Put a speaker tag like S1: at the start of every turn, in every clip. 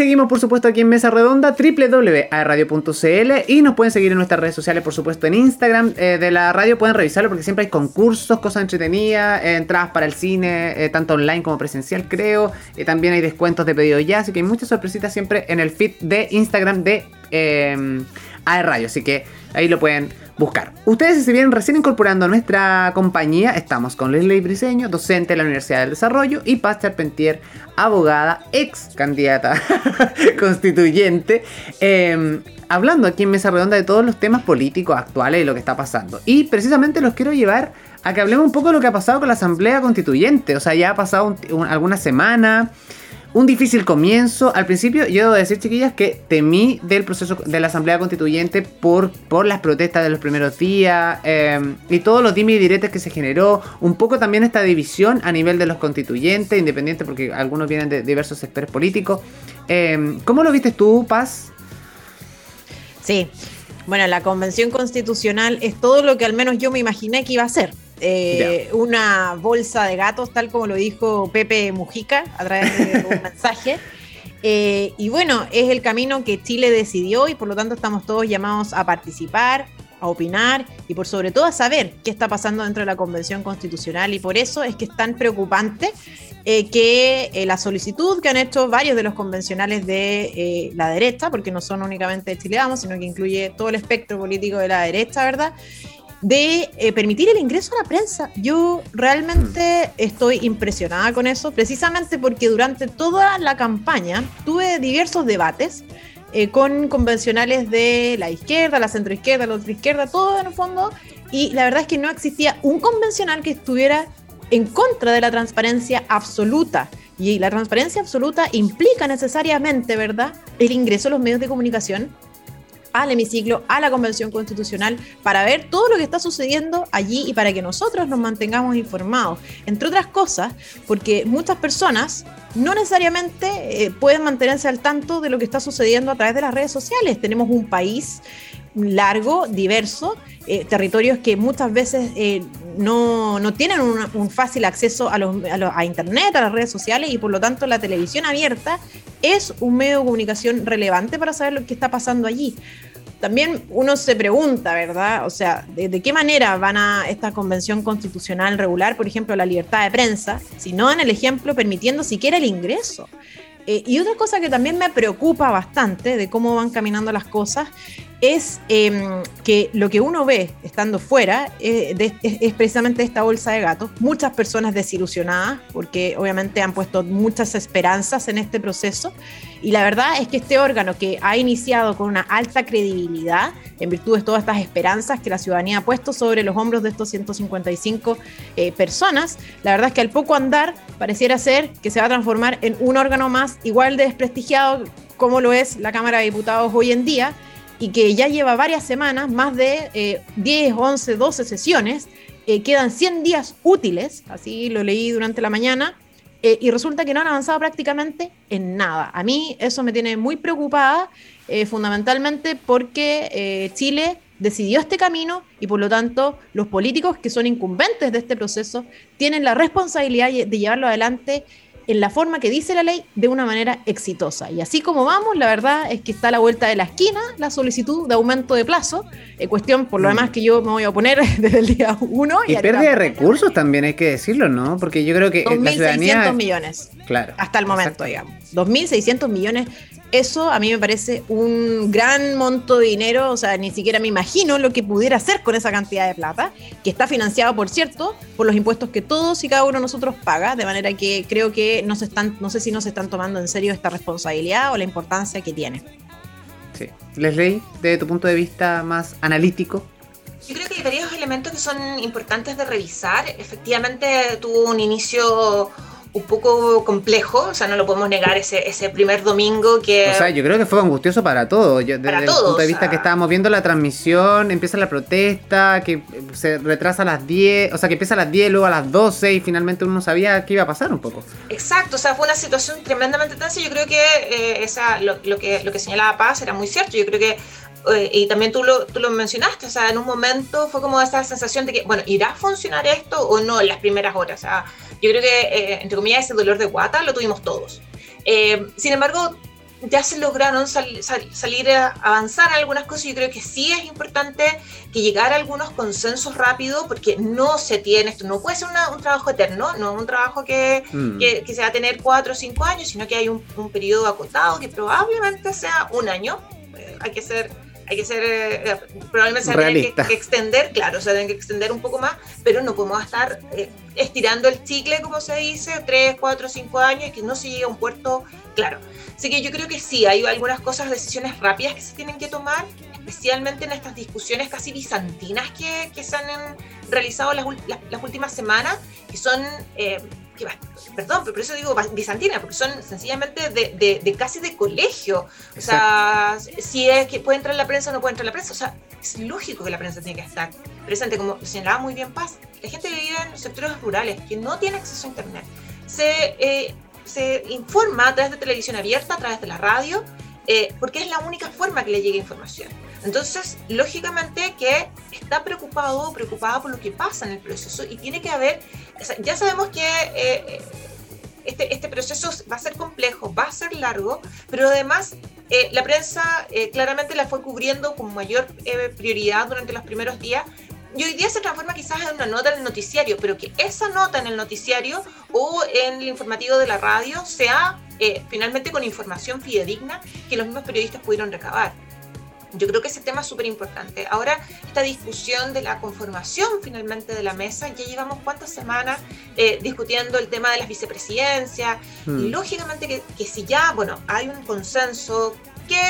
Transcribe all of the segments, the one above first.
S1: seguimos, por supuesto, aquí en Mesa Redonda, www.radio.cl y nos pueden seguir en nuestras redes sociales, por supuesto, en Instagram eh, de la radio. Pueden revisarlo porque siempre hay concursos, cosas entretenidas, eh, entradas para el cine, eh, tanto online como presencial, creo. Y también hay descuentos de pedido ya, así que hay muchas sorpresitas siempre en el feed de Instagram de AR Radio. Así que ahí lo pueden buscar. Ustedes se vienen recién incorporando a nuestra compañía, estamos con Leslie Briseño, docente de la Universidad del Desarrollo, y Paz Charpentier, abogada, ex candidata constituyente, em, hablando aquí en Mesa Redonda de todos los temas políticos actuales y lo que está pasando. Y precisamente los quiero llevar a que hablemos un poco de lo que ha pasado con la Asamblea Constituyente. O sea, ya ha pasado alguna semana un difícil comienzo. Al principio, yo debo decir, chiquillas, que temí del proceso de la Asamblea Constituyente por, por las protestas de los primeros días em, y todos los dimes y diretes que se generó. Un poco también esta división a nivel de los constituyentes, independientes, porque algunos vienen de diversos sectores políticos. Em, ¿Cómo lo viste tú, Paz?
S2: Sí. Bueno, la convención constitucional es todo lo que al menos yo me imaginé que iba a ser. Eh, una bolsa de gatos, tal como lo dijo Pepe Mujica a través de un mensaje. Eh, y bueno, es el camino que Chile decidió y por lo tanto estamos todos llamados a participar, a opinar y por sobre todo a saber qué está pasando dentro de la Convención Constitucional y por eso es que es tan preocupante eh, que la solicitud que han hecho varios de los convencionales de la derecha, porque no son únicamente de Chile Vamos, sino que incluye todo el espectro político de la derecha, ¿verdad? De eh, permitir el ingreso a la prensa. Yo realmente mm. estoy impresionada con eso, precisamente porque durante toda la campaña tuve diversos debates eh, con convencionales de la izquierda, la centroizquierda, la otra izquierda, todo en el fondo, y la verdad es que no existía un convencional que estuviera en contra de la transparencia absoluta. Y la transparencia absoluta implica necesariamente, ¿verdad?, el ingreso a los medios de comunicación al hemiciclo, a la Convención Constitucional, para ver todo lo que está sucediendo allí y para que nosotros nos mantengamos informados. Entre otras cosas, porque muchas personas no necesariamente eh, pueden mantenerse al tanto de lo que está sucediendo a través de las redes sociales. Tenemos un país largo, diverso, eh, territorios que muchas veces eh, no, tienen un, fácil acceso a, a, Internet, a las redes sociales y por lo tanto la televisión abierta es un medio de comunicación relevante para saber lo que está pasando allí. También uno se pregunta, ¿verdad? O sea, ¿de, qué manera van a esta convención constitucional regular, por ejemplo, la libertad de prensa, si no en el ejemplo permitiendo siquiera el ingreso? Eh, y otra cosa que también me preocupa bastante de cómo van caminando las cosas es em, que lo que uno ve estando fuera eh, es, precisamente esta bolsa de gatos. Muchas personas desilusionadas porque obviamente han puesto muchas esperanzas en este proceso y la verdad es que este órgano que ha iniciado con una alta credibilidad en virtud de todas estas esperanzas que la ciudadanía ha puesto sobre los hombros de estos 155 eh, personas, la verdad es que al poco andar pareciera ser que se va a transformar en un órgano más igual de desprestigiado como lo es la Cámara de Diputados hoy en día y que ya lleva varias semanas, más de 10, 11, 12 sesiones, eh, quedan 100 días útiles, así lo leí durante la mañana, eh, y resulta que no han avanzado prácticamente en nada. A mí eso me tiene muy preocupada, eh, fundamentalmente porque Chile decidió este camino y por lo tanto los políticos que son incumbentes de este proceso tienen la responsabilidad de llevarlo adelante en la forma que dice la ley de una manera exitosa. Y así como vamos, la verdad es que está a la vuelta de la esquina la solicitud de aumento de plazo, eh, cuestión por lo mm. demás que yo me voy a oponer desde el día 1.
S1: Y, pérdida de recursos también hay que decirlo, ¿no? Porque yo creo que...
S2: 2.600 millones.
S1: Claro.
S2: Hasta el momento, digamos. 2.600 millones eso a mí me parece un gran monto de dinero, o sea, ni siquiera me imagino lo que pudiera hacer con esa cantidad de plata, que está financiado, por cierto, por los impuestos que todos y cada uno de nosotros paga, de manera que creo que no, se están, no sé si no se están tomando en serio esta responsabilidad o la importancia que tiene.
S1: Sí. Leslie, desde tu punto de vista más analítico.
S3: Yo creo que hay varios elementos que son importantes de revisar. Efectivamente, tuvo un inicio un poco complejo, o sea, no lo podemos negar ese, ese primer domingo que...
S1: O sea, yo creo que fue angustioso para todos. desde el punto de vista que estábamos viendo la transmisión, empieza la protesta, que se retrasa a las 10, o sea, que empieza a las 10, luego a las 12 y finalmente uno no sabía qué iba a pasar un poco.
S3: Exacto, o sea, fue una situación tremendamente tensa y yo creo que eh, esa, lo, lo, que lo que señalaba Paz era muy cierto. Yo creo que eh, y también tú lo, tú lo mencionaste, o sea, en un momento fue como esa sensación de que, bueno, ¿irá a funcionar esto o no en las primeras horas? O yo creo que, eh, entre comillas, ese dolor de guata lo tuvimos todos. Eh, sin embargo, ya se lograron salir a avanzar algunas cosas. Yo creo que sí es importante que llegar a algunos consensos rápido, porque no se tiene, esto no puede ser un trabajo eterno, no un trabajo que, mm. que, se va a tener cuatro o cinco años, sino que hay un, un periodo acotado que probablemente sea un año. Eh, hay que ser hay que ser, eh, probablemente se tiene que, extender, claro, se tiene que extender un poco más, pero no podemos estar eh, estirando el chicle, como se dice, tres, cuatro, cinco años y que no se llegue a un puerto claro. Así que yo creo que sí, hay algunas cosas, decisiones rápidas que se tienen que tomar, especialmente en estas discusiones casi bizantinas que, que se han realizado las, las, últimas semanas, que son... Eh, perdón, pero por eso digo bizantina, porque son sencillamente de, de, casi de colegio. O sea, si es que puede entrar la prensa o no puede entrar la prensa. O sea, es lógico que la prensa tiene que estar presente, como señalaba muy bien Paz. La gente que vive en sectores rurales, que no tiene acceso a Internet, se, eh, se informa a través de televisión abierta, a través de la radio, eh, porque es la única forma que le llegue información. Entonces, lógicamente que está preocupado o preocupada por lo que pasa en el proceso y tiene que haber, ya sabemos que eh, este, este, proceso va a ser complejo, va a ser largo, pero además eh, la prensa eh, claramente la fue cubriendo con mayor prioridad durante los primeros días. Y hoy día se transforma quizás en una nota en el noticiario, pero que esa nota en el noticiario o en el informativo de la radio sea finalmente con información fidedigna que los mismos periodistas pudieron recabar. Yo creo que ese tema es súper importante. Ahora, esta discusión de la conformación finalmente de la mesa, ya llevamos cuántas semanas eh, discutiendo el tema de las vicepresidencias, y hmm. lógicamente que, que si ya, bueno, hay un consenso que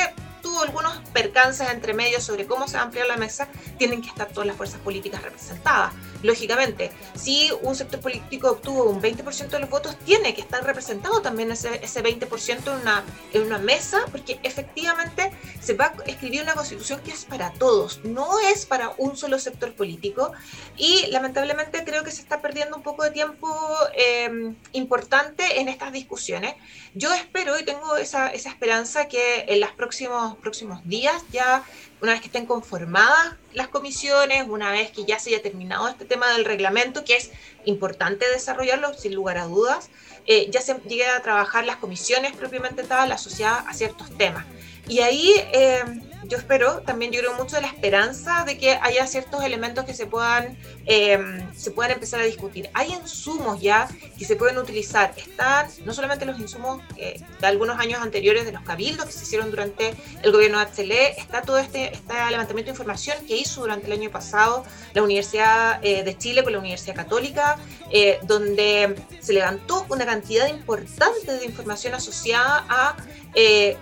S3: tuvo algunos percances entre medios sobre cómo se va a ampliar la mesa, tienen que estar todas las fuerzas políticas representadas. Lógicamente, si un sector político obtuvo un 20% de los votos, tiene que estar representado también ese, ese 20% en una, en una mesa, porque efectivamente se va a escribir una constitución que es para todos, no es para un solo sector político. Y lamentablemente creo que se está perdiendo un poco de tiempo em, importante en estas discusiones. Yo espero y tengo esa, esa esperanza que en los próximos, próximos días ya una vez que estén conformadas las comisiones, una vez que ya se haya terminado este tema del reglamento, que es importante desarrollarlo sin lugar a dudas, eh, ya se llegue a trabajar las comisiones propiamente tal asociadas a ciertos temas. Y ahí eh, yo espero, también yo creo mucho de la esperanza de que haya ciertos elementos que se puedan, em, se puedan empezar a discutir. Hay insumos ya que se pueden utilizar. Están no solamente los insumos eh, de algunos años anteriores de los cabildos que se hicieron durante el gobierno de HCL, está todo este, este levantamiento de información que hizo durante el año pasado la Universidad eh, de Chile con la Universidad Católica, eh, donde se levantó una cantidad importante de información asociada a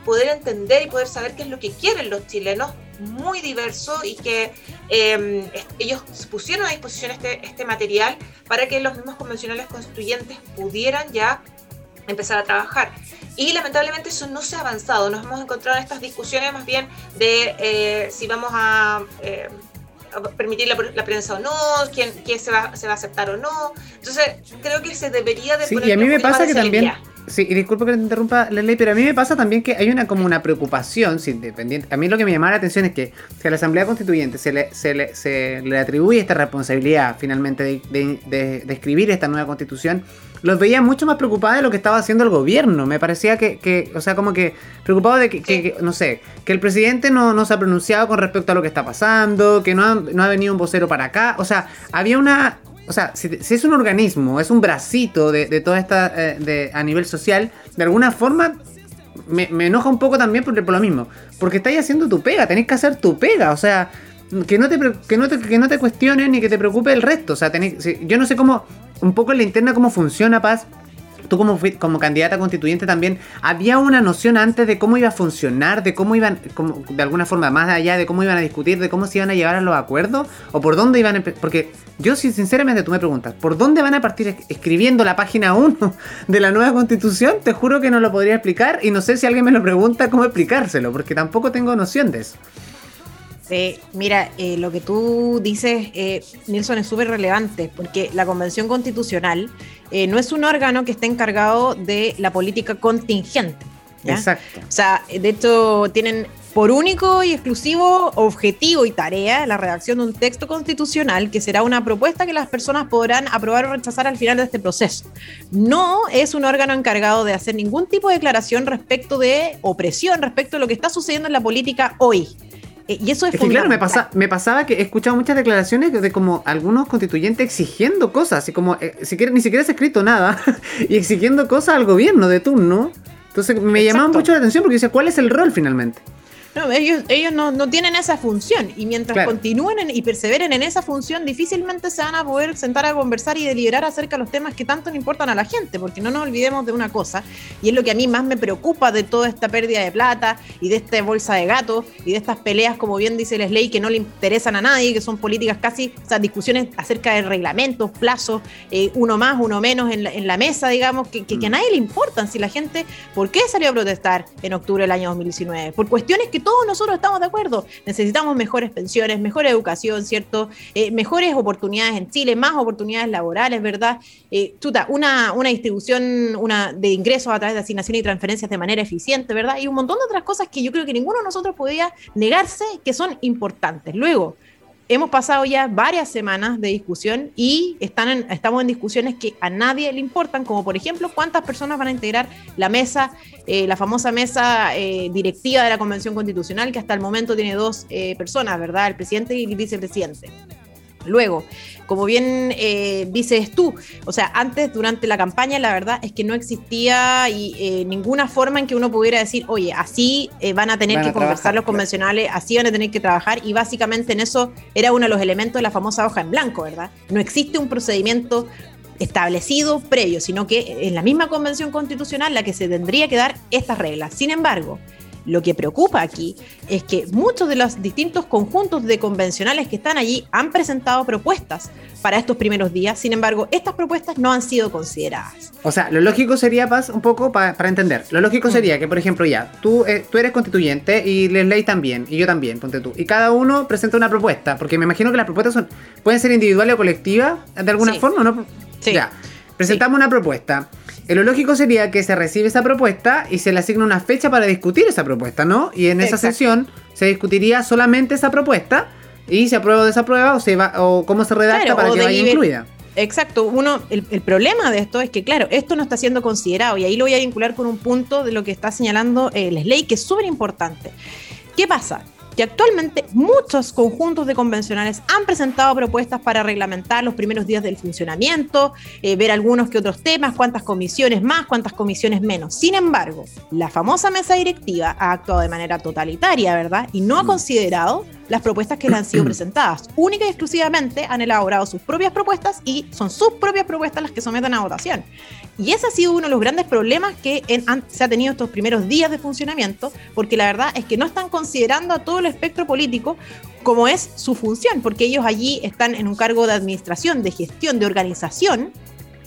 S3: poder entender y poder saber qué es lo que quieren los chilenos muy diverso y que em, ellos pusieron a disposición este, este material para que los mismos convencionales constituyentes pudieran ya empezar a trabajar. Y lamentablemente eso no se ha avanzado. Nos hemos encontrado en estas discusiones más bien de eh, si vamos a, eh, permitir la, prensa o no, quién, quién se, va, se, va, a aceptar o no. Entonces creo que se debería de...
S1: Sí, y a mí me pasa que también... Sí, y disculpa que te interrumpa la ley, pero a mí me pasa también que hay una como una preocupación, si independiente. A mí lo que me llama la atención es que si a la Asamblea Constituyente se le, se le, se le atribuye esta responsabilidad finalmente de, de, de, escribir esta nueva constitución, los veía mucho más preocupados de lo que estaba haciendo el gobierno. Me parecía que, que o sea, como que preocupado de que, no sé, que el presidente no, no, se ha pronunciado con respecto a lo que está pasando, que no ha, no ha venido un vocero para acá. O sea, había una, o sea, si, es un organismo, es un bracito de, de toda esta, eh, de, a nivel social, de alguna forma me, enoja un poco también por, por, lo mismo. Porque estáis haciendo tu pega, tenéis que hacer tu pega, o sea, que no te, que no te, que no te cuestionen ni que te preocupe el resto. O sea, tenéis, yo no sé cómo, un poco en la interna cómo funciona Paz, tú como, como candidata constituyente también, ¿había una noción antes de cómo iba a funcionar, de cómo iban, como, de alguna forma, más allá de cómo iban a discutir, de cómo se iban a llevar a los acuerdos? ¿O por dónde iban a Porque yo, si sinceramente tú me preguntas, ¿por dónde van a partir escribiendo la página 1 de la nueva constitución? Te juro que no lo podría explicar y no sé si alguien me lo pregunta cómo explicárselo, porque tampoco tengo noción de eso.
S2: Sí, mira, eh, lo que tú dices, eh, Nilsson, es súper relevante, porque la Convención Constitucional eh, no es un órgano que esté encargado de la política contingente.
S1: Exacto.
S2: O sea, de hecho, tienen por único y exclusivo objetivo y tarea la redacción de un texto constitucional que será una propuesta que las personas podrán aprobar o rechazar al final de este proceso. No es un órgano encargado de hacer ningún tipo de declaración respecto de opresión, respecto de lo que está sucediendo en la política hoy. Eh, y eso es,
S1: es que claro, me, pasa, me pasaba que he escuchado muchas declaraciones de como algunos constituyentes exigiendo cosas, y como eh, ni siquiera has escrito nada, y exigiendo cosas al gobierno de turno. Entonces me llamaba mucho la atención porque decía, ¿cuál es el rol finalmente?
S2: No, ellos, ellos no, no, tienen esa función y mientras continúen y perseveren en esa función, difícilmente se van a poder sentar a conversar y deliberar acerca de los temas que tanto le importan a la gente, porque no nos olvidemos de una cosa, y es lo que a mí más me preocupa de toda esta pérdida de plata y de esta bolsa de gatos y de estas peleas, como bien dice ley que no le interesan a nadie, que son políticas casi, o sea, discusiones acerca de reglamentos, plazos, eh, uno más, uno menos en la, en la mesa, digamos, que, que, a mm. nadie le importan. Si la gente, ¿por qué salió a protestar en octubre del año 2019? Por cuestiones que todos nosotros estamos de acuerdo. Necesitamos mejores pensiones, mejor educación, ¿cierto? Eh, mejores oportunidades en Chile, más oportunidades laborales, ¿verdad? Eh, una, una distribución una, de ingresos a través de asignaciones y transferencias de manera eficiente, ¿verdad? Y un montón de otras cosas que yo creo que ninguno de nosotros podía negarse que son importantes. Luego, hemos pasado ya varias semanas de discusión y están estamos en discusiones que a nadie le importan, como por ejemplo cuántas personas van a integrar la mesa, eh, la famosa mesa eh, directiva de la Convención Constitucional, que hasta el momento tiene dos eh, personas, ¿verdad? El presidente y el vicepresidente. Luego, como bien eh, dices tú, o sea, antes, durante la campaña, la verdad es que no existía y, eh, ninguna forma en que uno pudiera decir, oye, así eh, van a tener que conversar los convencionales, así van a tener que trabajar, y básicamente en eso era uno de los elementos de la famosa hoja en blanco, ¿verdad? No existe un procedimiento establecido previo, sino que en la misma convención constitucional la que se tendría que dar estas reglas. Sin embargo, lo que preocupa aquí es que muchos de los distintos conjuntos de convencionales que están allí han presentado propuestas para estos primeros días, sin embargo, estas propuestas no han sido consideradas.
S1: O sea, lo lógico sería, Paz, un poco para entender, lo lógico mm. sería que, por ejemplo, ya, tú, eh, tú eres constituyente y Leslie también, y yo también, ponte tú, y cada uno presenta una propuesta, porque me imagino que las propuestas son, pueden ser individuales o colectivas, de alguna forma, ¿no? Sí. Ya, presentamos una propuesta. Lo lógico sería que se recibe esa propuesta y se le asigna una fecha para discutir esa propuesta, ¿no? Y en esa sesión se discutiría solamente esa propuesta y se aprueba o desaprueba o, se va, o cómo se redacta para que vaya incluida.
S2: Exacto, uno, el, el, problema de esto es que, claro, esto no está siendo considerado y ahí lo voy a vincular con un punto de lo que está señalando eh, Leslie, que es súper importante. ¿Qué pasa? Que actualmente muchos conjuntos de convencionales han presentado propuestas para reglamentar los primeros días del funcionamiento, eh, ver algunos que otros temas, cuántas comisiones más, cuántas comisiones menos. Sin embargo, la famosa mesa directiva ha actuado de manera totalitaria, ¿verdad? Y no ha mm. considerado las propuestas que le han sido presentadas. Única y exclusivamente han elaborado sus propias propuestas y son sus propias propuestas las que someten a votación. Y ese ha sido uno de los grandes problemas que se ha tenido estos primeros días de funcionamiento, porque la verdad es que no están considerando a todo el espectro político como es su función, porque ellos allí están en un cargo de administración, de gestión, de organización,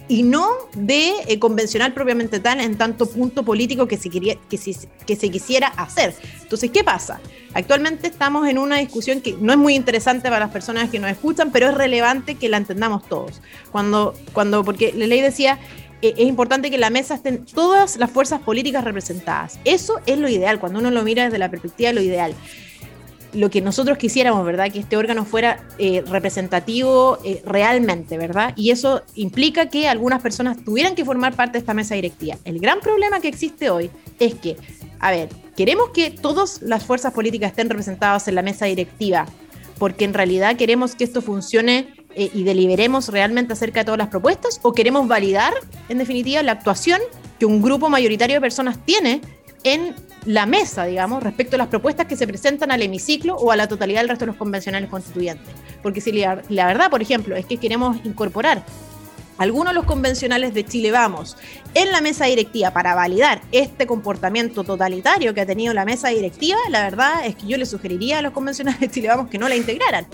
S2: y no de eh, convencional propiamente tal en tanto punto político que se, quería, que, que se quisiera hacer. Entonces, ¿qué pasa? Actualmente estamos en una discusión que no es muy interesante para las personas que nos escuchan, pero es relevante que la entendamos todos. Cuando, cuando porque la ley decía, eh, es importante que en la mesa estén todas las fuerzas políticas representadas. Eso es lo ideal, cuando uno lo mira desde la perspectiva de lo ideal lo que nosotros quisiéramos, ¿verdad? Que este órgano fuera eh, representativo eh, realmente, ¿verdad? Y eso implica que algunas personas tuvieran que formar parte de esta mesa directiva. El gran problema que existe hoy es que, a ver, queremos que todas las fuerzas políticas estén representadas en la mesa directiva, porque en realidad queremos que esto funcione eh, y deliberemos realmente acerca de todas las propuestas, o queremos validar, en definitiva, la actuación que un grupo mayoritario de personas tiene en la mesa, digamos, respecto a las propuestas que se presentan al hemiciclo o a la totalidad del resto de los convencionales constituyentes. Porque si la, verdad, por ejemplo, es que queremos incorporar algunos de los convencionales de Chile Vamos en la mesa directiva para validar este comportamiento totalitario que ha tenido la mesa directiva, la verdad es que yo le sugeriría a los convencionales de Chile Vamos que no la integraran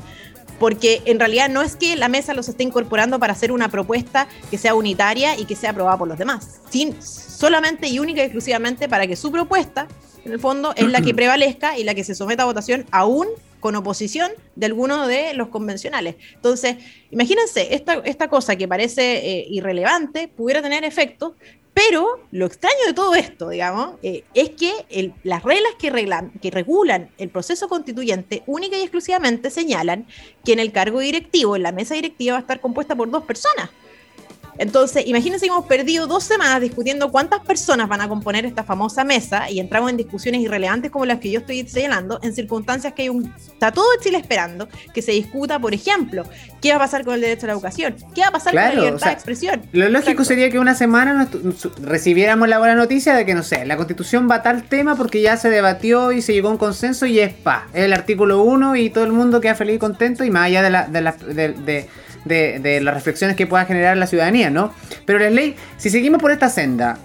S2: porque en realidad no es que la mesa los esté incorporando para hacer una propuesta que sea unitaria y que sea aprobada por los demás, sin, solamente y única y exclusivamente para que su propuesta, en el fondo, es la que prevalezca y la que se someta a votación aún con oposición de alguno de los convencionales. Entonces, imagínense, esta, esta cosa que parece eh, irrelevante pudiera tener efectos Pero lo extraño de todo esto, digamos, eh, es que las reglas que, que regulan el proceso constituyente única y exclusivamente señalan que en el cargo directivo, en la mesa directiva, va a estar compuesta por dos personas. Entonces, imagínense que hemos perdido dos semanas discutiendo cuántas personas van a componer esta famosa mesa y entramos en discusiones irrelevantes como las que yo estoy señalando, en circunstancias que hay un. Está todo Chile esperando que se discuta, por ejemplo, qué va a pasar con el derecho a la educación, qué va a pasar con la libertad de expresión.
S1: Lo lógico sería que una semana recibiéramos la buena noticia de que, no sé, la constitución va a tal tema porque ya se debatió y se llegó a un consenso y es pa, es el artículo 1 y todo el mundo queda feliz y contento y más allá de la. De la de, de, las reflexiones que pueda generar la ciudadanía, ¿no? Pero ley, si seguimos por esta senda,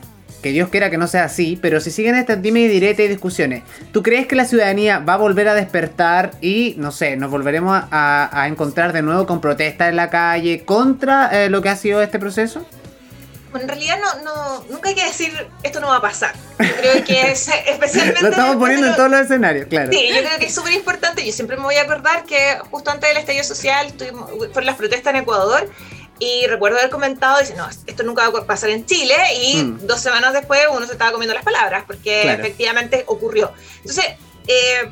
S1: que Dios quiera que no sea así, pero si siguen estas dime y direte y discusiones, ¿tú crees que la ciudadanía va a volver a despertar y, no sé, nos volveremos a, encontrar de nuevo con protestas en la calle contra eh, lo que ha sido este proceso?
S3: En realidad no, no, nunca hay que decir esto no va a pasar. Yo creo que es especialmente...
S1: lo estamos poniendo en todos los escenarios, claro.
S3: Sí, yo creo que es súper importante. Yo siempre me voy a acordar que justo antes del estallido social fueron las protestas en Ecuador y recuerdo haber comentado, dice, no, esto nunca va a pasar en Chile y mm. dos semanas después uno se estaba comiendo las palabras porque efectivamente ocurrió. Entonces... Eh,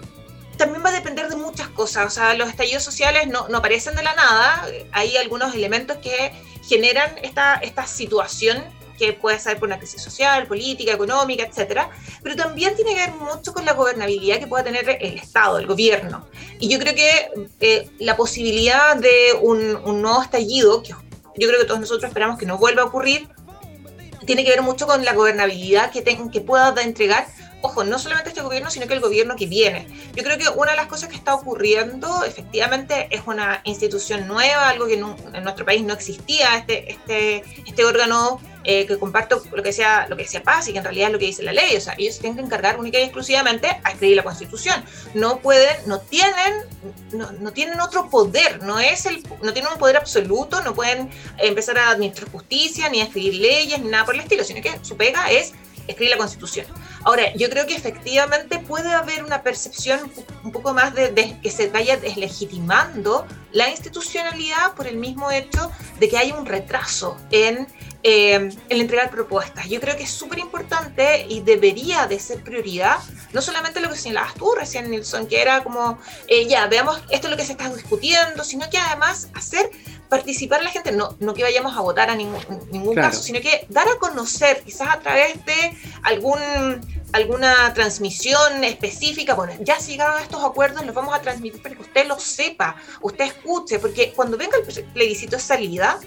S3: también va a depender de muchas cosas. O sea, los estallidos sociales no, no aparecen de la nada. Hay algunos elementos que generan esta, esta situación que puede ser por una crisis social, política, económica, etcétera, pero también tiene que ver mucho con la gobernabilidad que pueda tener el Estado, el gobierno. Y yo creo que eh, la posibilidad de un, un, nuevo estallido, que yo creo que todos nosotros esperamos que no vuelva a ocurrir, tiene que ver mucho con la gobernabilidad que, que pueda entregar ojo, no solamente este gobierno, sino que el gobierno que viene. Yo creo que una de las cosas que está ocurriendo, efectivamente, es una institución nueva, algo que en nuestro país no existía, este, este, este órgano eh, que comparto lo que decía lo que decía Paz y que en realidad es lo que dice la ley, o sea, ellos se tienen que encargar única y exclusivamente a escribir la Constitución. No pueden, no tienen, no, no, tienen otro poder, no es el, no tienen un poder absoluto, no pueden empezar a administrar justicia, ni a escribir leyes, ni nada por el estilo, sino que su pega es escribir la Constitución. Ahora, yo creo que efectivamente puede haber una percepción un poco más de, que se vaya deslegitimando la institucionalidad por el mismo hecho de que hay un retraso en, eh, en entregar propuestas. Yo creo que es súper importante y debería de ser prioridad, no solamente lo que señalabas tú recién, Nilsson, que era como, eh, ya, veamos esto es lo que se está discutiendo, sino que además hacer participar la gente, no, no que vayamos a votar a ningún, ningún caso, sino que dar a conocer, quizás a través de algún, alguna transmisión específica, bueno, ya si llegaron a estos acuerdos, los vamos a transmitir para que usted lo sepa, usted escuche, porque cuando venga el plebiscito de salida,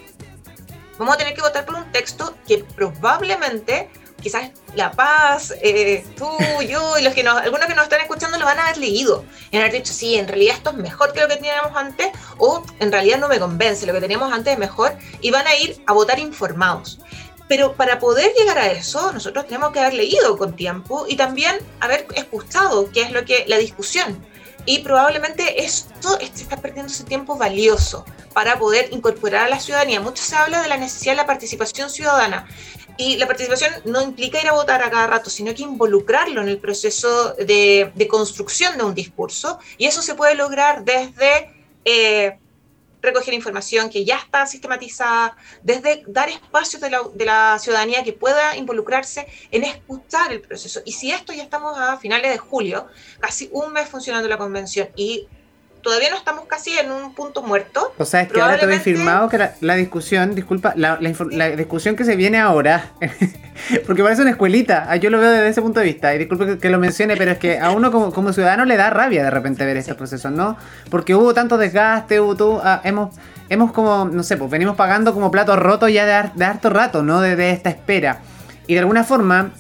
S3: vamos a tener que votar por un texto que probablemente quizás La Paz, eh, tú, yo y los que nos, algunos que nos están escuchando lo van a haber leído y haber dicho, sí, en realidad esto es mejor que lo que teníamos antes o en realidad no me convence, lo que teníamos antes es mejor y van a ir a votar informados. Pero para poder llegar a eso, nosotros tenemos que haber leído con tiempo y también haber escuchado qué es lo que la discusión. Y probablemente esto está perdiendo ese tiempo valioso para poder incorporar a la ciudadanía. Mucho se habla de la necesidad de la participación ciudadana. Y la participación no implica ir a votar a cada rato, sino que involucrarlo en el proceso de, construcción de un discurso. Y eso se puede lograr desde eh, recoger información que ya está sistematizada, desde dar espacios de la, de la, ciudadanía que pueda involucrarse en escuchar el proceso. Y si esto ya estamos a finales de julio, casi un mes funcionando la convención y todavía no estamos casi en un punto muerto.
S1: O sea, es que ahora te firmado que la, discusión, disculpa, la, discusión que se viene ahora, porque parece una escuelita, ah, yo lo veo desde ese punto de vista, y disculpe que, lo mencione, pero es que a uno como, ciudadano le da rabia de repente ver este proceso, ¿no? Porque hubo tanto desgaste, hubo todo, ah, hemos, hemos como, no sé, pues venimos pagando como platos rotos ya de, de harto rato, ¿no? De, de esta espera. Y de alguna forma,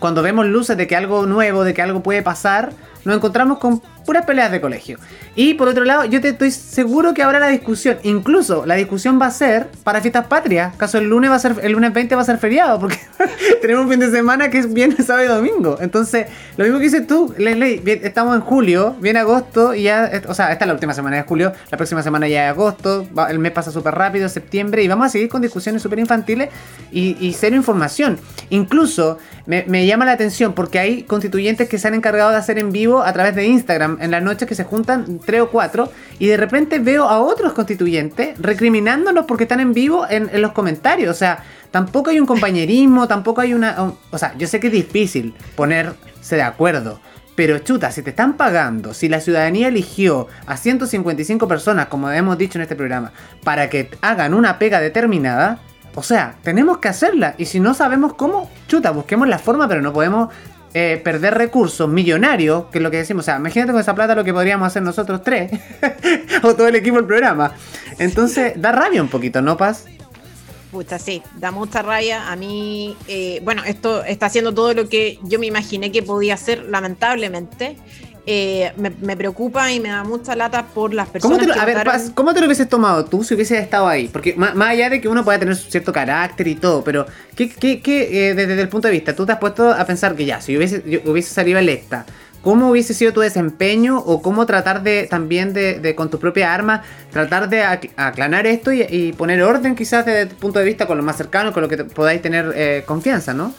S1: cuando vemos luces de que algo nuevo, de que algo puede pasar, nos encontramos con puras peleas de colegio. Y por otro lado, yo te estoy seguro que habrá la discusión. Incluso la discusión va a ser para fiestas patrias. Caso el lunes va a ser, el lunes 20 va a ser feriado, porque tenemos un fin de semana que es viernes, sábado y domingo. Entonces, lo mismo que dices tú, Leslie, estamos en julio, viene agosto y ya, o sea, esta es la última semana de julio, la próxima semana ya es agosto, el mes pasa súper rápido, septiembre, y vamos a seguir con discusiones súper infantiles y, cero información. Incluso me llama la atención porque hay constituyentes que se han encargado de hacer en vivo a través de Instagram en las noches que se juntan tres o cuatro y de repente veo a otros constituyentes recriminándonos porque están en vivo en, los comentarios. O sea, tampoco hay un compañerismo, tampoco hay una... O sea, yo sé que es difícil ponerse de acuerdo, pero chuta, si te están pagando, si la ciudadanía eligió a 155 personas, como hemos dicho en este programa, para que hagan una pega determinada, o sea, tenemos que hacerla. Y si no sabemos cómo, chuta, busquemos la forma, pero no podemos eh, perder recursos millonarios, que es lo que decimos. O sea, imagínate con esa plata lo que podríamos hacer nosotros tres, o todo el equipo del programa. Entonces, da rabia un poquito, ¿no, Paz?
S2: Pucha, sí, da mucha rabia. A mí, eh, bueno, esto está haciendo todo lo que yo me imaginé que podía hacer, lamentablemente. Eh, me, preocupa y me da mucha lata por las personas
S1: ¿Cómo te a ver, ¿cómo te lo hubieses tomado tú si hubieses estado ahí? Porque más, allá de que uno pueda tener cierto carácter y todo, pero ¿qué, qué, qué eh, desde el punto de vista, tú te has puesto a pensar que ya, si hubiese, hubiese salido electa, ¿cómo hubiese sido tu desempeño o cómo tratar de también de, con tu propia arma, tratar de aclarar esto y, poner orden quizás desde tu punto de vista con lo más cercano, con lo que podáis tener eh, confianza, ¿no?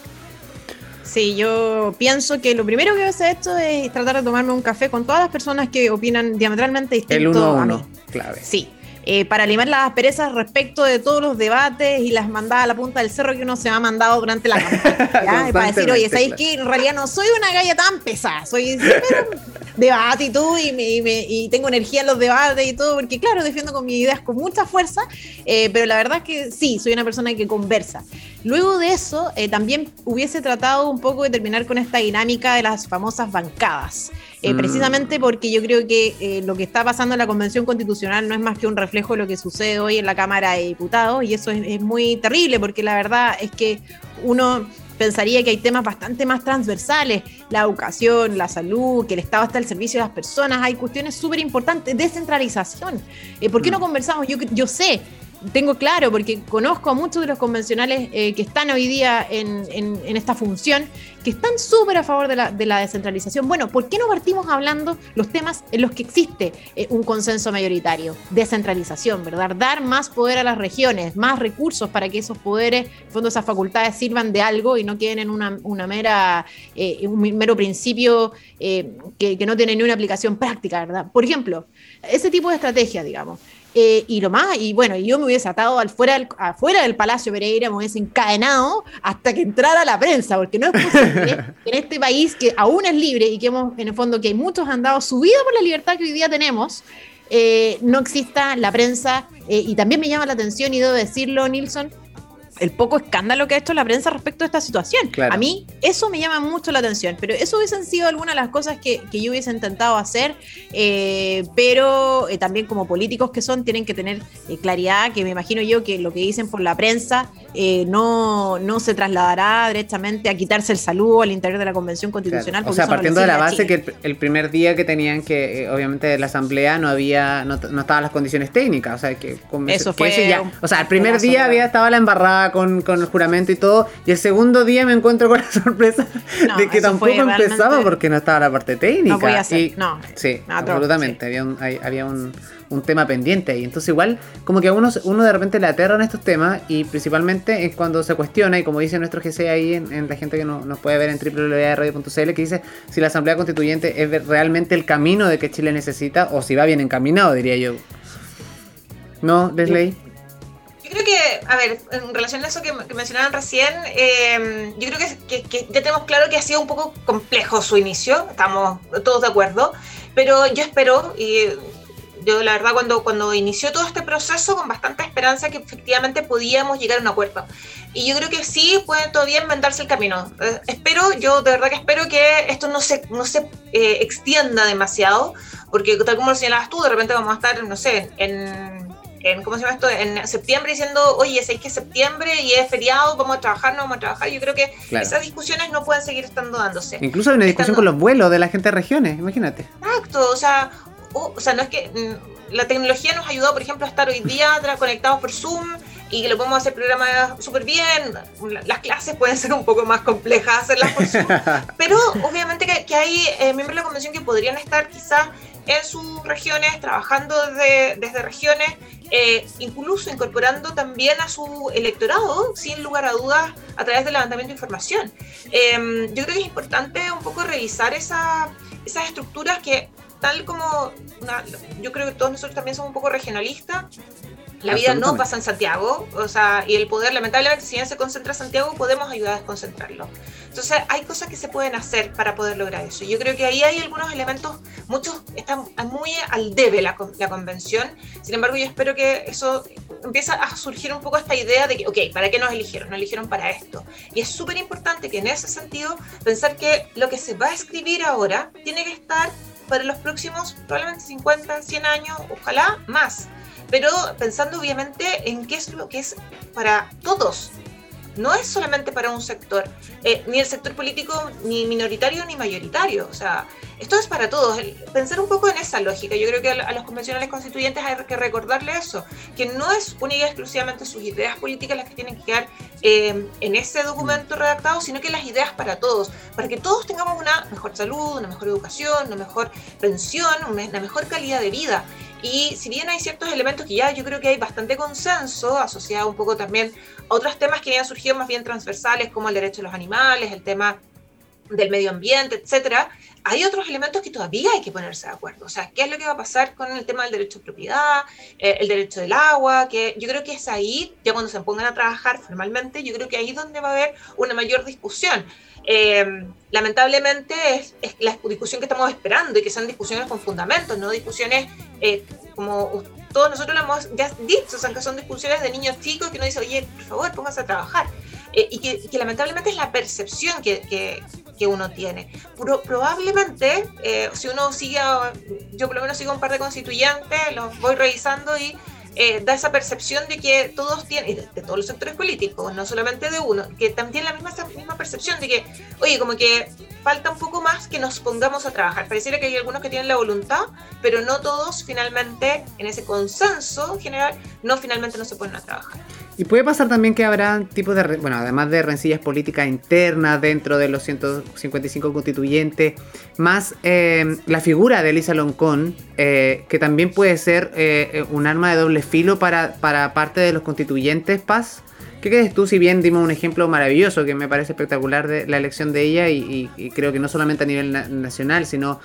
S2: Sí, yo pienso que lo primero que voy a hacer esto es tratar de tomarme un café con todas las personas que opinan diametralmente distinto
S1: El uno a uno, clave.
S2: Sí, eh, para limar las asperezas respecto de todos los debates y las mandadas a la punta del cerro que uno se ha mandado durante la campaña. para decir, oye, ¿sabéis que en realidad no soy una galla tan pesada? Soy debate y todo, y, y, tengo energía en los debates y todo, porque claro, defiendo con mis ideas con mucha fuerza, eh, pero la verdad es que sí, soy una persona que conversa. Luego de eso, eh, también hubiese tratado un poco de terminar con esta dinámica de las famosas bancadas. Eh, mm. precisamente porque yo creo que eh, lo que está pasando en la Convención Constitucional no es más que un reflejo de lo que sucede hoy en la Cámara de Diputados y eso es, muy terrible porque la verdad es que uno pensaría que hay temas bastante más transversales, la educación, la salud, que el Estado está al servicio de las personas, hay cuestiones súper importantes, descentralización. Eh, ¿Por qué no mm. conversamos? Yo, yo sé tengo claro, porque conozco a muchos de los convencionales eh, que están hoy día en, esta función, que están súper a favor de la, descentralización. Bueno, ¿por qué no partimos hablando los temas en los que existe eh, un consenso mayoritario? Descentralización, ¿verdad? Dar más poder a las regiones, más recursos para que esos poderes, fondo esas facultades sirvan de algo y no queden en una, mera, eh, un mero principio que, que no tiene ni una aplicación práctica, ¿verdad? Por ejemplo, ese tipo de estrategia, digamos. Eh, y lo más, y bueno, yo me hubiese atado al fuera del, afuera del Palacio Pereira, me hubiese encadenado hasta que entrara la prensa, porque no es posible que en este país que aún es libre y que hemos, en el fondo, que muchos han dado su vida por la libertad que hoy día tenemos, eh, no exista la prensa. Eh, y también me llama la atención, y debo decirlo, Nilsson, el poco escándalo que ha hecho la prensa respecto a esta situación. A mí eso me llama mucho la atención, pero eso hubiesen sido algunas de las cosas que, yo hubiese intentado hacer, eh, pero eh, también como políticos que son, tienen que tener eh, claridad, que me imagino yo que lo que dicen por la prensa no, no se trasladará directamente a quitarse el saludo al interior de la Convención Constitucional.
S1: O sea, partiendo de la base que el, primer día que tenían que, obviamente, la Asamblea no había, no, estaban las condiciones técnicas, o sea, que,
S2: eso fue
S1: ya, o sea, el primer día había estaba la embarrada con, el juramento y todo. Y el segundo día me encuentro con la sorpresa de que tampoco empezaba porque no estaba la parte técnica.
S2: No podía ser, no.
S1: Sí, absolutamente. Había, un, había un, tema pendiente ahí. Entonces, igual, como que a uno, uno de repente le aterran estos temas y principalmente es cuando se cuestiona, y como dice nuestro GC ahí en, la gente que nos puede ver en www.radio.cl, que dice si la Asamblea Constituyente es realmente el camino de que Chile necesita o si va bien encaminado, diría yo. ¿No, Desley?
S3: creo que, a ver, en relación a eso que, mencionaban recién, eh, yo creo que, ya tenemos claro que ha sido un poco complejo su inicio, estamos todos de acuerdo, pero yo espero, y yo la verdad cuando, cuando inició todo este proceso con bastante esperanza que efectivamente podíamos llegar a un acuerdo. Y yo creo que sí puede todavía inventarse el camino. Eh, espero, yo de verdad que espero que esto no se, no se eh, extienda demasiado, porque tal como lo señalabas tú, de repente vamos a estar, no sé, en en, ¿cómo se llama esto? En septiembre diciendo, oye, es que es septiembre y es feriado, vamos a trabajar, no vamos a trabajar. Yo creo que esas discusiones no pueden seguir estando dándose.
S1: Incluso hay una discusión con los vuelos de la gente de regiones, imagínate.
S3: Exacto, o sea, o sea, no es que mm, la tecnología nos ha ayudado, por ejemplo, a estar hoy día conectados por Zoom y que lo podemos hacer programas súper bien. Las clases pueden ser un poco más complejas hacerlas por Zoom, pero obviamente que, hay eh, miembros de la convención que podrían estar quizás en sus regiones, trabajando desde, desde regiones eh, incluso incorporando también a su electorado, sin lugar a dudas, a través del levantamiento de información. Em, yo creo que es importante un poco revisar esa, esas estructuras que, tal como yo creo que todos nosotros también somos un poco regionalistas, La vida no pasa en Santiago, o sea, y el poder, lamentablemente, si ya se concentra en Santiago, podemos ayudar a desconcentrarlo. Entonces, hay cosas que se pueden hacer para poder lograr eso. Yo creo que ahí hay algunos elementos, muchos están muy al debe la, la convención. Sin embargo, yo espero que eso empieza a surgir un poco esta idea de que, ok, ¿para qué nos eligieron? Nos eligieron para esto. Y es súper importante que en ese sentido pensar que lo que se va a escribir ahora tiene que estar para los próximos probablemente 50, 100 años, ojalá más. Pero pensando obviamente en qué es lo que es para todos, no es solamente para un sector, eh, ni el sector político ni minoritario ni mayoritario. O sea, esto es para todos. pensar un poco en esa lógica. Yo creo que a, los convencionales constituyentes hay que recordarle eso, que no es única y exclusivamente sus ideas políticas las que tienen que quedar eh, en ese documento redactado, sino que las ideas para todos, para que todos tengamos una mejor salud, una mejor educación, una mejor pensión, una mejor calidad de vida. Y si bien hay ciertos elementos que ya yo creo que hay bastante consenso, asociado un poco también a otros temas que han surgido más bien transversales, como el derecho de los animales, el tema del medio ambiente, etcétera, hay otros elementos que todavía hay que ponerse de acuerdo. O sea, ¿qué es lo que va a pasar con el tema del derecho de propiedad, eh, el derecho del agua? Que yo creo que es ahí, ya cuando se pongan a trabajar formalmente, yo creo que ahí es donde va a haber una mayor discusión. Eh, lamentablemente es, la discusión que estamos esperando y que son discusiones con fundamentos, no discusiones eh, como todos nosotros lo hemos ya dicho, o sea, que son discusiones de niños chicos que uno dice, oye, por favor, póngase a trabajar. Y que, lamentablemente es la percepción que, que uno tiene. probablemente, eh, si uno sigue, yo por lo menos sigo un par de constituyentes, los voy revisando y eh, da esa percepción de que todos tienen, de, todos los sectores políticos, no solamente de uno, que también la misma, misma percepción de que, oye, como que falta un poco más que nos pongamos a trabajar. Pareciera que hay algunos que tienen la voluntad, pero no todos finalmente, en ese consenso general, no finalmente no se ponen a trabajar.
S1: Y puede pasar también que habrá tipos de, bueno, además de rencillas políticas internas dentro de los 155 constituyentes, más eh, la figura de Elisa Loncón, eh, que también puede ser eh, un arma de doble filo para, para parte de los constituyentes, Paz. ¿Qué crees tú? Si bien dimos un ejemplo maravilloso que me parece espectacular de la elección de ella y, creo que no solamente a nivel nacional, sino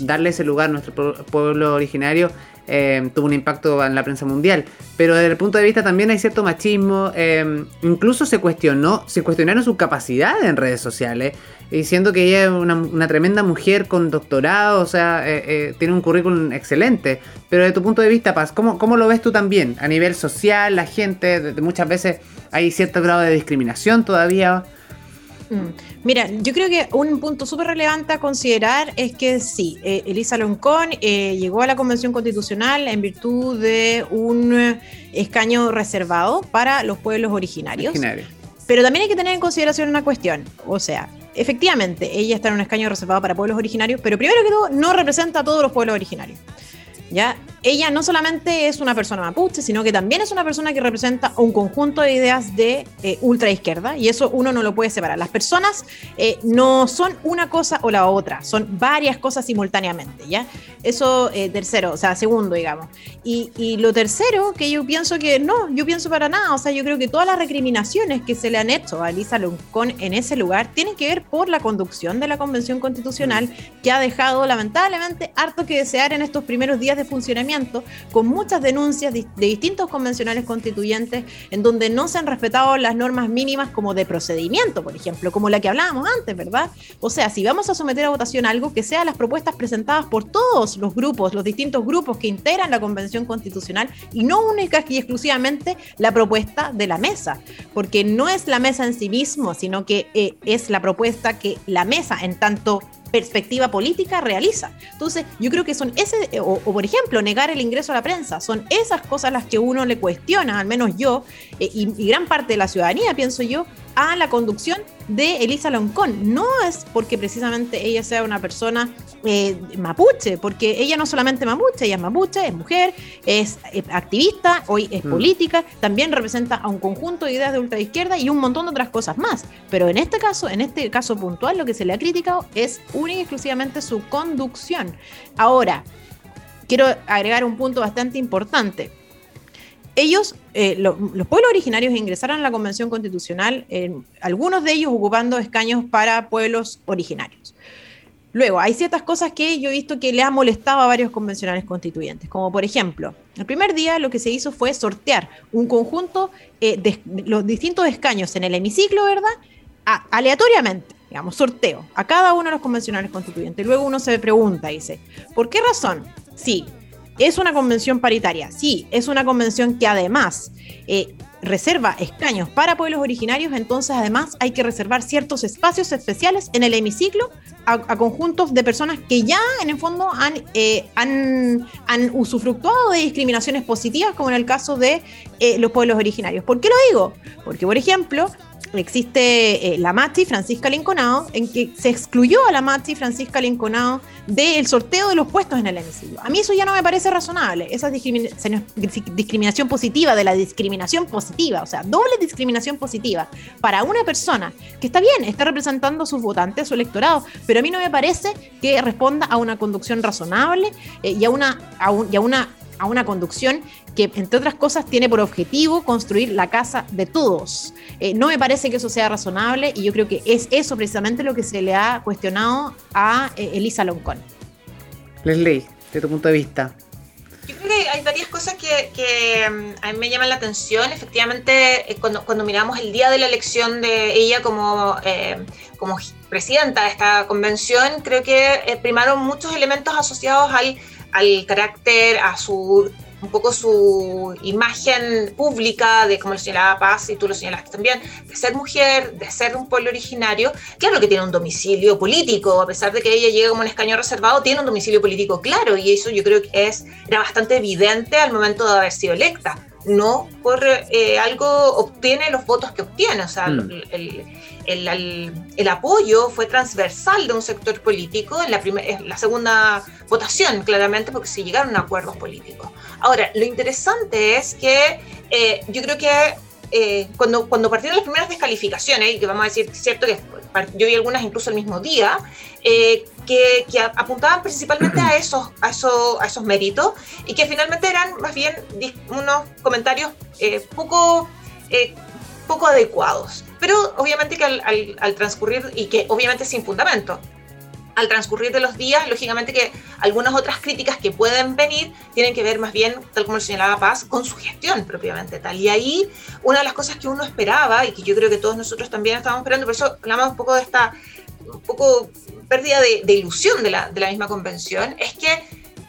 S1: darle ese lugar a nuestro pueblo originario eh, tuvo un impacto en la prensa mundial. Pero desde el punto de vista también hay cierto machismo. Eh, incluso se cuestionó, se cuestionaron sus capacidades en redes sociales, diciendo que ella es una, tremenda mujer con doctorado, o sea, eh, tiene un currículum excelente. Pero desde tu punto de vista, Paz, ¿cómo, cómo lo ves tú también? A nivel social, la gente, muchas veces hay cierto grado de discriminación todavía.
S2: Mm. Mira, yo creo que un punto súper relevante a considerar es que sí, eh, Elisa Loncón eh, llegó a la Convención Constitucional en virtud de un escaño reservado para los pueblos originarios. Pero también hay que tener en consideración una cuestión, o sea, efectivamente, ella está en un escaño reservado para pueblos originarios, pero primero que todo, no representa a todos los pueblos originarios. ¿ya? Ella no solamente es una persona mapuche, sino que también es una persona que representa un conjunto de ideas de eh, ultra izquierda y eso uno no lo puede separar. Las personas eh, no son una cosa o la otra, son varias cosas simultáneamente, ¿ya? Eso eh, tercero, o sea, segundo, digamos. Y, y, lo tercero, que yo pienso que no, yo pienso para nada, o sea, yo creo que todas las recriminaciones que se le han hecho a Lisa Loncón en ese lugar tienen que ver por la conducción de la Convención Constitucional que ha dejado lamentablemente harto que desear en estos primeros días de funcionamiento, con muchas denuncias de, distintos convencionales constituyentes en donde no se han respetado las normas mínimas como de procedimiento, por ejemplo, como la que hablábamos antes, ¿verdad? O sea, si vamos a someter a votación algo, que sea las propuestas presentadas por todos los grupos, los distintos grupos que integran la Convención Constitucional y no única y exclusivamente la propuesta de la mesa, porque no es la mesa en sí mismo, sino que eh, es la propuesta que la mesa en tanto perspectiva política realiza. Entonces, yo creo que son ese, o, por ejemplo, negar el ingreso a la prensa, son esas cosas las que uno le cuestiona, al menos yo, eh, y, y, gran parte de la ciudadanía, pienso yo, a la conducción de Elisa Loncón. No es porque precisamente ella sea una persona eh, mapuche, porque ella no solamente mapuche, ella es mapuche, es mujer, es eh, activista, hoy es mm. política, también representa a un conjunto de ideas de ultraizquierda y un montón de otras cosas más. Pero en este caso, en este caso puntual, lo que se le ha criticado es única y exclusivamente su conducción. Ahora, quiero agregar un punto bastante importante ellos, eh, los pueblos originarios ingresaron a la Convención Constitucional, algunos de ellos ocupando escaños para pueblos originarios. Luego, hay ciertas cosas que yo he visto que le ha molestado a varios convencionales constituyentes, como por ejemplo, el primer día lo que se hizo fue sortear un conjunto eh, de los distintos escaños en el hemiciclo, ¿verdad? aleatoriamente, digamos, sorteo, a cada uno de los convencionales constituyentes. Luego uno se pregunta, dice, ¿por qué razón? Sí, es una convención paritaria, sí, es una convención que además eh, reserva escaños para pueblos originarios, entonces además hay que reservar ciertos espacios especiales en el hemiciclo a, conjuntos de personas que ya en el fondo han, eh, han, usufructuado de discriminaciones positivas, como en el caso de eh, los pueblos originarios. ¿Por qué lo digo? Porque, por ejemplo, existe eh, la Mati Francisca Linconao, en que se excluyó a la Mati Francisca Linconao del sorteo de los puestos en el hemiciclo. A mí eso ya no me parece razonable, esa discriminación positiva de la discriminación positiva, o sea, doble discriminación positiva para una persona que está bien, está representando a sus votantes, su electorado, pero a mí no me parece que responda a una conducción razonable eh, y, a una, y a una a una conducción que, entre otras cosas, tiene por objetivo construir la casa de todos. Eh, no me parece que eso sea razonable y yo creo que es eso precisamente lo que se le ha cuestionado a eh, Elisa Loncón.
S1: Leslie, de tu punto de vista.
S3: Yo creo que hay varias cosas que, mm, a mí me llaman la atención. Efectivamente, eh, cuando, cuando miramos el día de la elección de ella como, como presidenta de esta convención, creo que primaron muchos elementos asociados al al carácter, a su un poco su imagen pública de, como lo señalaba Paz y tú lo señalaste también, de ser mujer, de ser un pueblo originario, claro que tiene un domicilio político, a pesar de que ella llega como un escaño reservado, tiene un domicilio político claro y eso yo creo que es, era bastante evidente al momento de haber sido electa. No por eh, algo obtiene los votos que obtiene, o sea, mm. el el, apoyo fue transversal de un sector político en la, la segunda votación, claramente, porque se llegaron a acuerdos políticos. Ahora, lo interesante es que eh, yo creo que eh, cuando, cuando partieron las primeras descalificaciones, que vamos a decir, cierto que yo vi algunas incluso el mismo día, eh, que, que, apuntaban principalmente a esos, a, esos, a esos méritos y que finalmente eran más bien unos comentarios poco, poco adecuados. Pero obviamente que al, transcurrir, y que obviamente sin fundamento, al transcurrir de los días, lógicamente que algunas otras críticas que pueden venir tienen que ver más bien, tal como lo señalaba Paz, con su gestión propiamente tal. Y ahí una de las cosas que uno esperaba y que yo creo que todos nosotros también estábamos esperando, por eso hablamos un poco de esta un poco pérdida de, ilusión de la, misma convención, es que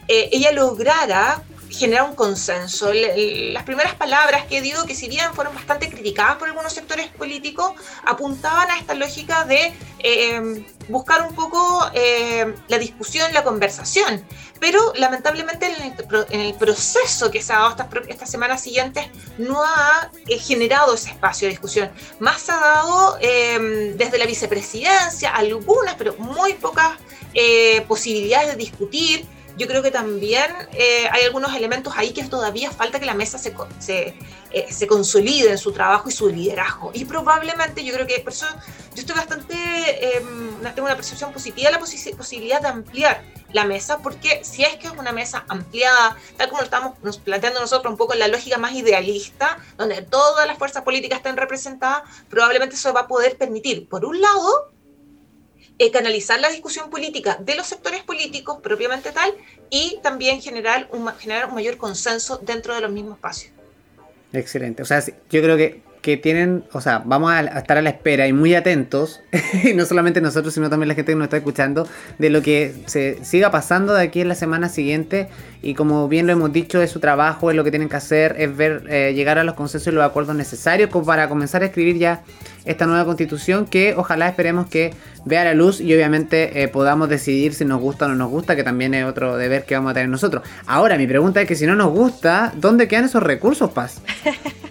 S3: eh, ella lograra genera un consenso. las primeras palabras que digo, que si bien fueron bastante criticadas por algunos sectores políticos, apuntaban a esta lógica de eh, buscar un poco eh, la discusión, la conversación. Pero lamentablemente en el, proceso que se ha dado estas, estas semanas siguientes no ha eh, generado ese espacio de discusión. Más ha dado desde la vicepresidencia algunas, pero muy pocas posibilidades de discutir yo creo que también eh, hay algunos elementos ahí que todavía falta que la mesa se, se, eh, se, consolide en su trabajo y su liderazgo. Y probablemente yo creo que por eso yo estoy bastante, em, tengo una percepción positiva de la posibilidad de ampliar la mesa, porque si es que es una mesa ampliada, tal como lo estamos planteando nosotros un poco en la lógica más idealista, donde todas las fuerzas políticas estén representadas, probablemente eso va a poder permitir, por un lado, eh, canalizar la discusión política de los sectores políticos propiamente tal y también generar un, generar un mayor consenso dentro de los mismos espacios.
S1: Excelente. O sea, yo creo que, que tienen, o sea, vamos a, estar a la espera y muy atentos, y no solamente nosotros, sino también la gente que nos está escuchando, de lo que se siga pasando de aquí en la semana siguiente. Y como bien lo hemos dicho, es su trabajo, es lo que tienen que hacer, es ver, eh, llegar a los consensos y los acuerdos necesarios para comenzar a escribir ya esta nueva constitución que ojalá esperemos que vea la luz y obviamente eh, podamos decidir si nos gusta o no nos gusta, que también es otro deber que vamos a tener nosotros. Ahora, mi pregunta es que si no nos gusta, ¿dónde quedan esos recursos, Paz?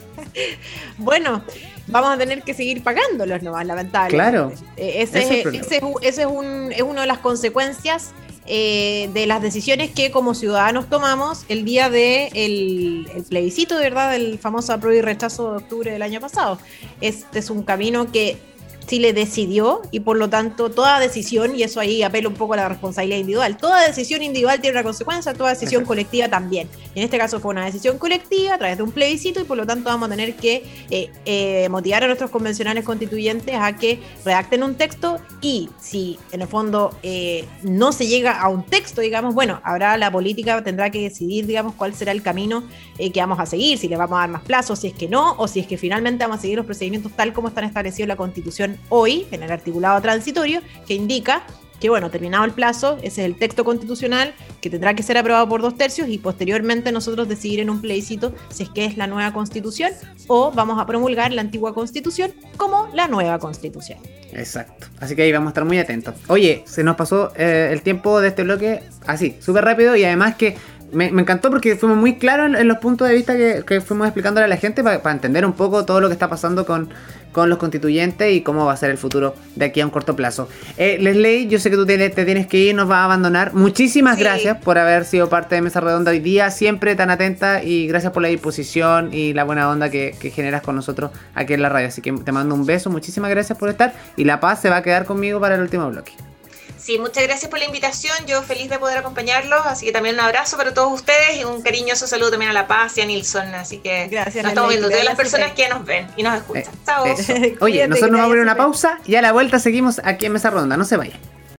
S2: bueno, vamos a tener que seguir pagándolos nomás, lamentablemente.
S1: Claro.
S2: Eh, ese, ese, es, un, es una de las consecuencias eh, de las decisiones que como ciudadanos tomamos el día del de el plebiscito, ¿verdad? Del famoso apruebo y rechazo de octubre del año pasado. Este es un camino que Chile decidió y por lo tanto toda decisión, y eso ahí apela un poco a la responsabilidad individual, toda decisión individual tiene una consecuencia, toda decisión colectiva también. En este caso fue una decisión colectiva a través de un plebiscito y por lo tanto vamos a tener que eh, eh, motivar a nuestros convencionales constituyentes a que redacten un texto y si en el fondo eh, no se llega a un texto, digamos, bueno, habrá la política, tendrá que decidir, digamos, cuál será el camino que vamos a seguir, si le vamos a dar más plazo, si es que no, o si es que finalmente vamos a seguir los procedimientos tal como están establecidos en la Constitución hoy, en el articulado transitorio, que indica que, bueno, terminado el plazo, ese es el texto constitucional que tendrá que ser aprobado por dos tercios y posteriormente nosotros decidir en un plebiscito si es que es la nueva constitución o vamos a promulgar la antigua constitución como la nueva constitución.
S1: Exacto. Así que ahí vamos a estar muy atentos. Oye, se nos pasó eh, el tiempo de este bloque así, súper rápido y además que me, encantó porque fuimos muy claros en, los puntos de vista que, fuimos explicándole a la gente para entender un poco todo lo que está pasando con, con los constituyentes y cómo va a ser el futuro de aquí a un corto plazo. Eh, Leslie, yo sé que tú te, tienes que ir, nos vas a abandonar. Muchísimas gracias por haber sido parte de Mesa Redonda hoy día, siempre tan atenta y gracias por la disposición y la buena onda que, que generas con nosotros aquí en la radio. Así que te mando un beso, muchísimas gracias por estar y La Paz se va a quedar conmigo para el último bloque.
S3: Sí, muchas gracias por la invitación. Yo feliz de poder acompañarlos. Así que también un abrazo para todos ustedes y un cariñoso saludo también a La Paz y a Nilsson. Así que
S2: gracias,
S3: nos estamos viendo todas las personas que nos ven y nos escuchan. Eh, Chao.
S1: Oye, nosotros nos vamos a poner una pausa y a la vuelta seguimos aquí en Mesa Ronda. No se vayan.